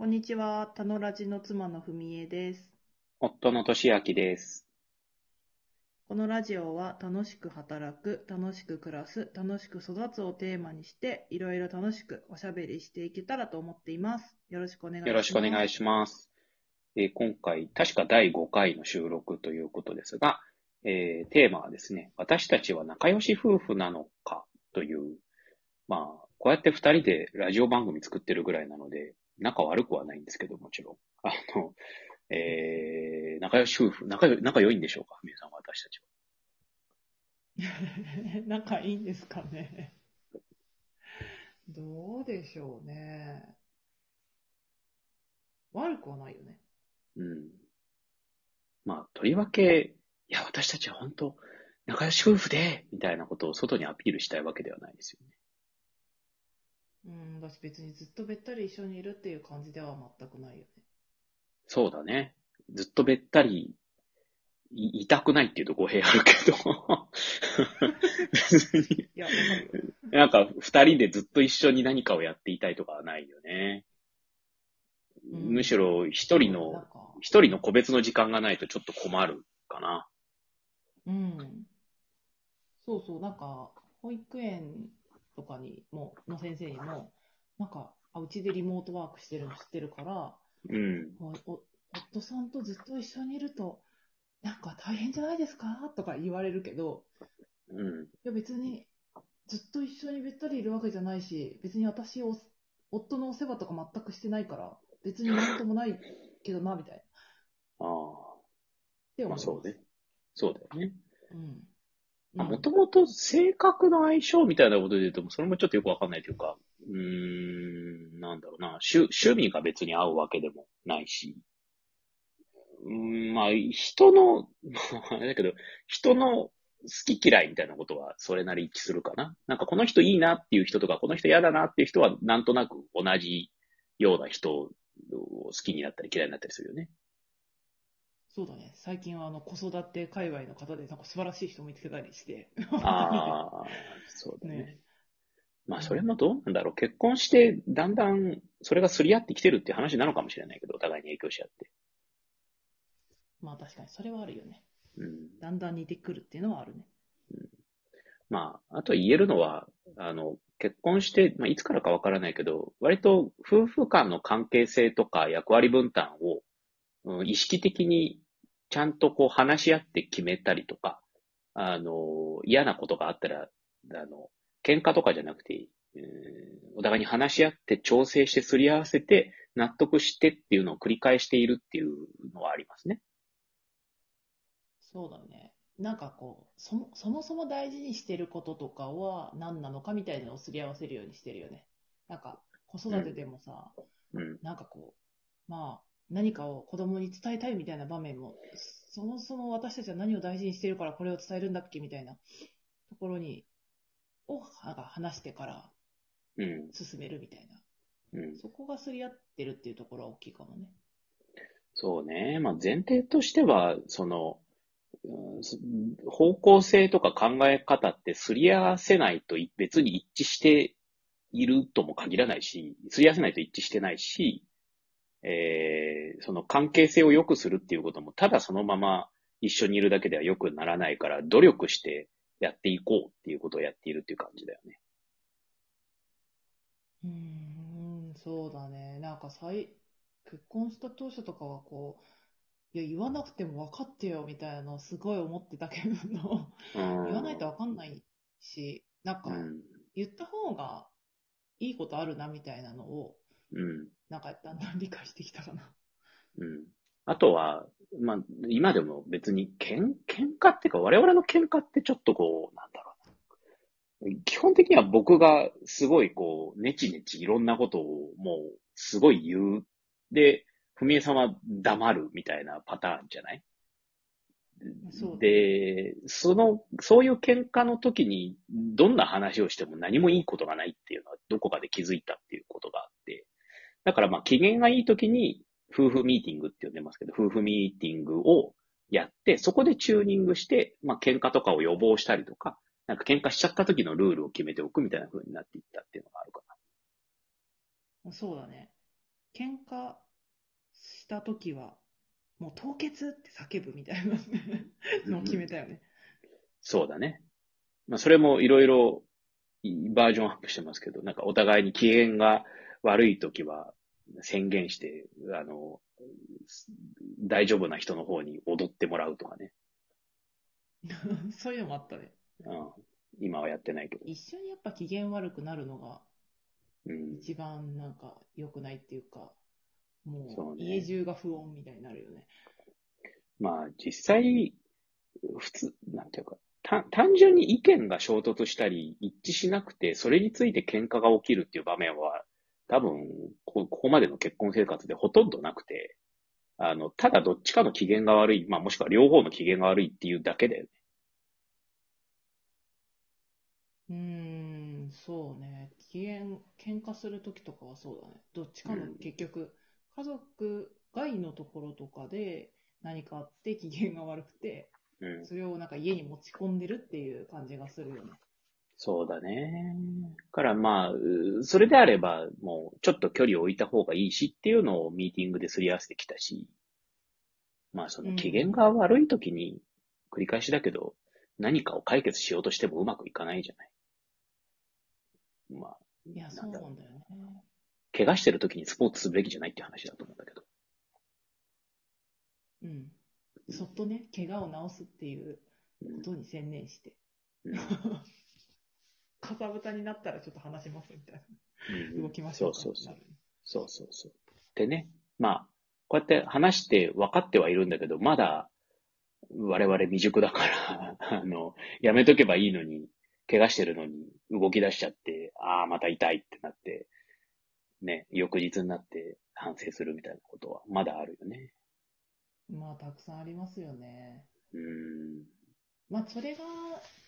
こんにちは、たのラジの妻のふみえです。夫の俊明です。このラジオは楽しく働く、楽しく暮らす、楽しく育つをテーマにして、いろいろ楽しくおしゃべりしていけたらと思っています。よろしくお願いします。よろしくお願いします。えー今回、確か第5回の収録ということですが、えーテーマはですね、私たちは仲良し夫婦なのかという、まあ、こうやって2人でラジオ番組作ってるぐらいなので、仲悪くはないんですけど、もちろん。あの、えー仲良し夫婦、仲良仲良いんでしょうか？皆さん、私たちは。仲いいんですかね？どうでしょうね。悪くはないよね。うん。まあ、とりわけ、いや、私たちは本当、仲良し夫婦で、みたいなことを外にアピールしたいわけではないですよね。うん、私別にずっとべったり一緒にいるっていう感じでは全くないよね。そうだね。ずっとべったりい、いたくないっていうと語弊あるけど、別に、いや、わかるよ。なんか二人でずっと一緒に何かをやっていたいとかはないよね。うんむしろ一人なんの、か、一人の個別の時間がないとちょっと困るかな。うん。そうそう、なんか、保育園とかにも、の先生にも、なんか、あうちでリモートワークしてるの知ってるから、うん。おお夫さんとずっと一緒にいると、なんか大変じゃないですかとか言われるけど、うん。いや別に、ずっと一緒にべったりいるわけじゃないし、別に私を、夫のお世話とか全くしてないから、別になんともないけどな、みたいな。っああ、て思まあそうね。そうだよね。うん。もともと性格の相性みたいなことで言うと、それもちょっとよくわかんないというか、うーん、なんだろうな、趣趣味が別に合うわけでもないし、うーん、まあ、人の、あれだけど、人の好き嫌いみたいなことはそれなり一致するかな。なんかこの人いいなっていう人とか、この人嫌だなっていう人はなんとなく同じような人を好きになったり嫌いになったりするよね。そうだね。最近はあの子育て界隈の方でなんか素晴らしい人見つけたりして。ああ、そうだね。ねまあ、それもどうなんだろう。結婚して、だんだん、それがすり合ってきてるっていう話なのかもしれないけど、お互いに影響し合って。まあ確かにそれはあるよね。うん。だんだん似てくるっていうのはあるね。まあ、あと言えるのは、あの、結婚して、まあ、いつからかわからないけど、割と夫婦間の関係性とか役割分担を、うん、意識的にちゃんとこう話し合って決めたりとか、あの、嫌なことがあったら、あの、喧嘩とかじゃなくて、うんお互いに話し合って調整してすり合わせて納得してっていうのを繰り返しているっていうのはありますね。そうだね。なんかこう、そもそもそも大事にしてることとかは何なのかみたいなのをすり合わせるようにしてるよね。なんか子育てでもさ、うん。なんかこう、まあ何かを子供に伝えたいみたいな場面も、そもそも私たちは何を大事にしてるからこれを伝えるんだっけみたいなところに、をなんか話してからうん。進めるみたいな。うん。そこがすり合ってるっていうところは大きいかもね。そうね。まあ前提としては、その、うんす方向性とか考え方ってすり合わせないとい別に一致しているとも限らないし、すり合わせないと一致してないし、えーその関係性を良くするっていうことも、ただそのまま一緒にいるだけでは良くならないから、努力してやっていこうっていうことをやっているっていう感じだよね。うーん、そうだね。なんか最、結婚した当初とかはこう、いや、言わなくても分かってよみたいなのをすごい思ってたけど、うん言わないと分かんないし、なんかうん。言った方がいいことあるなみたいなのを、うん。なんかだんだん理解してきたかな。うん。あとは、まあ、今でも別に、けん、喧嘩っていうか、我々の喧嘩ってちょっとこう、なんだろうな。基本的には僕がすごいこう、ネチネチいろんなことをもう、すごい言う。で、ふみえさんは黙るみたいなパターンじゃない？そうで、その、そういう喧嘩の時に、どんな話をしても何もいいことがないっていうのは、どこかで気づいたっていうことがあって、だからまあ、機嫌がいい時に、夫婦ミーティングって呼んでますけど、夫婦ミーティングをやって、そこでチューニングして、まあ、喧嘩とかを予防したりとか、なんか喧嘩しちゃった時のルールを決めておくみたいな風になっていったっていうのがあるかそうだね。喧嘩した時は、もう凍結って叫ぶみたいなのを決めたよね。そうだね。まあ、それもいろいろバージョンアップしてますけど、なんかお互いに機嫌が悪い時は宣言して、あの、大丈夫な人の方に踊ってもらうとかね。そういうのもあったね。うん、今はやってないけど。一緒にやっぱ機嫌悪くなるのがうん、一番なんか良くないっていうか、うねう家中が不穏みたいになるよね。まあ実際、普通、なんていうか、た単純に意見が衝突したり一致しなくて、それについて喧嘩が起きるっていう場面は、多分こ、ここまでの結婚生活でほとんどなくて、あの、ただどっちかの機嫌が悪い、まあもしくは両方の機嫌が悪いっていうだけだよね。うーん、そうね。機嫌、喧嘩するときとかはそうだね。どっちかのうん結局、家族外のところとかで何かあって機嫌が悪くて、うん。それをなんか家に持ち込んでるっていう感じがするよね。そうだね。だからまあ、うそれであれば、もうちょっと距離を置いた方がいいしっていうのをミーティングですり合わせてきたし、まあその機嫌が悪い時に、繰り返しだけど、何かを解決しようとしてもうまくいかないじゃない。まあ、いや、そうなんだよね。怪我してる時にスポーツするべきじゃないっていう話だと思うんだけど。うん。そっとね、怪我を治すっていううんことに専念して。うんかさぶたになったらちょっと話しますみたいうんな。動きましょうかそうそうそうそうそうそう。でね、まあ、こうやって話して分かってはいるんだけど、まだ我々未熟だから、あの、やめとけばいいのに、怪我してるのに動き出しちゃって、ああ、また痛いってなって、ね、翌日になって反省するみたいなことはまだあるよね。まあ、たくさんありますよね。うーん。まあ、それが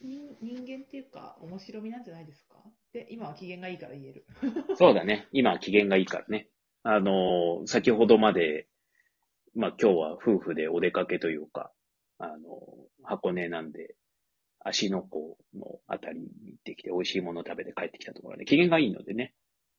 人人間っていうか、面白みなんじゃないですか？で、今は機嫌がいいから言える。そうだね。今は機嫌がいいからね。あの、先ほどまで、まあ今日は夫婦でお出かけというか、あの、箱根なんで、芦ノ湖のあたりに行ってきて美味しいものを食べて帰ってきたところで、機嫌がいいのでね。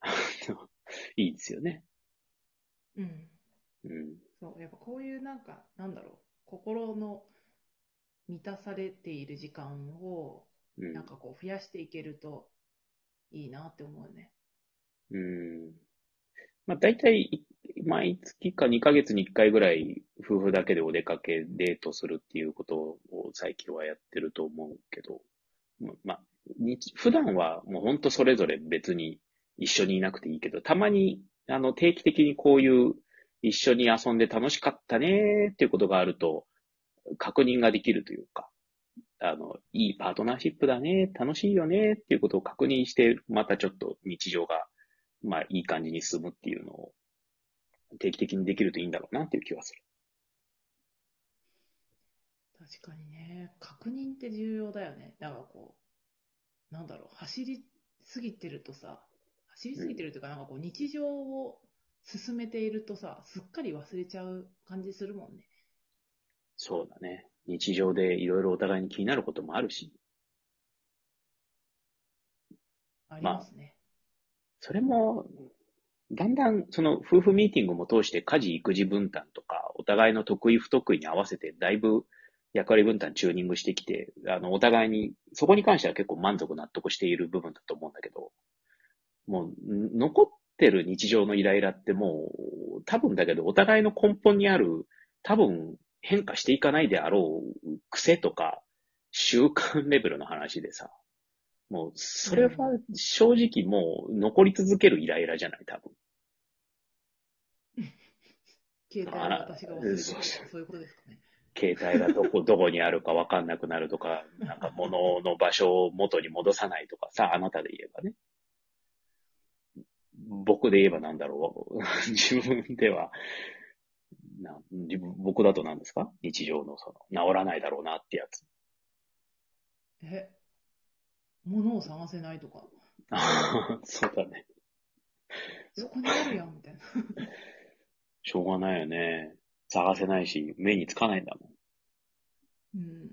いいですよね。うん。うん。そう、やっぱこういうなんか、なんだろう、心の満たされている時間を、うん。なんかこう増やしていけるといいなって思うね。うん。まあ大体、い毎月か2ヶ月に1回ぐらい夫婦だけでお出かけデートするっていうことを最近はやってると思うけど、ままあ、日普段はもう本当それぞれ別に一緒にいなくていいけど、たまにあの定期的にこういう一緒に遊んで楽しかったねーっていうことがあると確認ができるというか、あの、いいパートナーシップだね、楽しいよねっていうことを確認して、またちょっと日常がまあ、いい感じに進むっていうのを定期的にできるといいんだろうなっていう気はする。確かにね、確認って重要だよね。だかこう、なんだろう、走りすぎてるとさ、走りすぎてるというか、なんかこう、日常を進めているとさ、すっかり忘れちゃう感じするもんね。そうだね。日常でいろいろお互いに気になることもあるし、ありますね。それも、だんだんその夫婦ミーティングも通して家事育児分担とか、お互いの得意不得意に合わせてだいぶ役割分担チューニングしてきて、あの、お互いに、そこに関しては結構満足納得している部分だと思うんだけど、もう、ん残ってる日常のイライラってもう、多分だけど、お互いの根本にある、多分変化していかないであろう癖とか、習慣レベルの話でさ、もう、それは正直もう残り続けるイライラじゃない、多分。携帯を私が忘れてるそうそうそういうことですかね。携帯がどこ、どこにあるかわかんなくなるとか、なんか物の場所を元に戻さないとかさ、あなたで言えばね。僕で言えばなんだろう。自分では、な自分僕だと何ですか？日常のその、治らないだろうなってやつ。え、物を探せないとか、そうだね。そこにあるやん、みたいな。しょうがないよね。探せないし、目につかないんだもん。うん。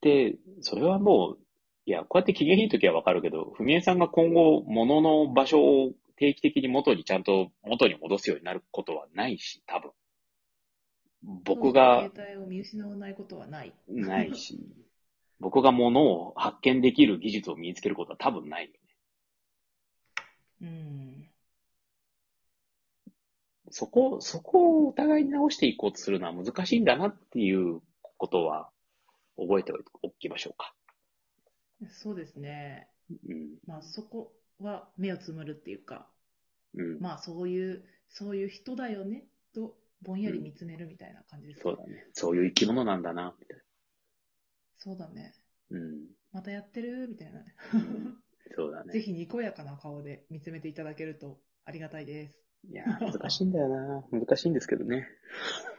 で、それはもう、いや、こうやって機嫌いい時はわかるけど、ふみえさんが今後、物の場所を定期的に元にちゃんと元に戻すようになることはないし、多分。僕が、携帯を見失わないことはない。ないし、僕が物を発見できる技術を身につけることは多分ないよね。うん。そこ、そこをお互いに直していこうとするのは難しいんだなっていうことは覚えておきましょうか。そうですね。うん。まあそこは目をつむるっていうか、うん。まあそういう、そういう人だよね、とぼんやり見つめるみたいな感じですねそうだね。そういう生き物なんだな、みたいそうだね。な。うん。またやってる？みたいなね。そうだね。ぜひにこやかな顔で見つめていただけるとありがたいです。いやー、難しいんだよな。難しいんですけどね。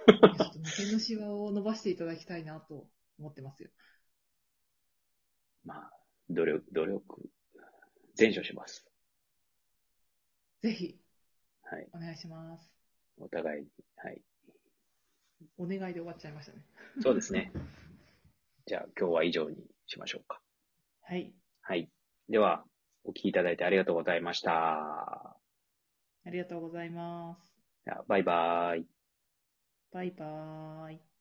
ちょっと眉間のシワを伸ばしていただきたいなと思ってますよ。まあ、努力、努力、全処します。ぜひ、はい。お願いします。お互いに。はい。お願いで終わっちゃいましたね。そうですね。じゃあ、今日は以上にしましょうか。はい。はい。では、お聞きいただいてありがとうございました。ありがとうございます。じゃあバイバーイ。バイバーイ。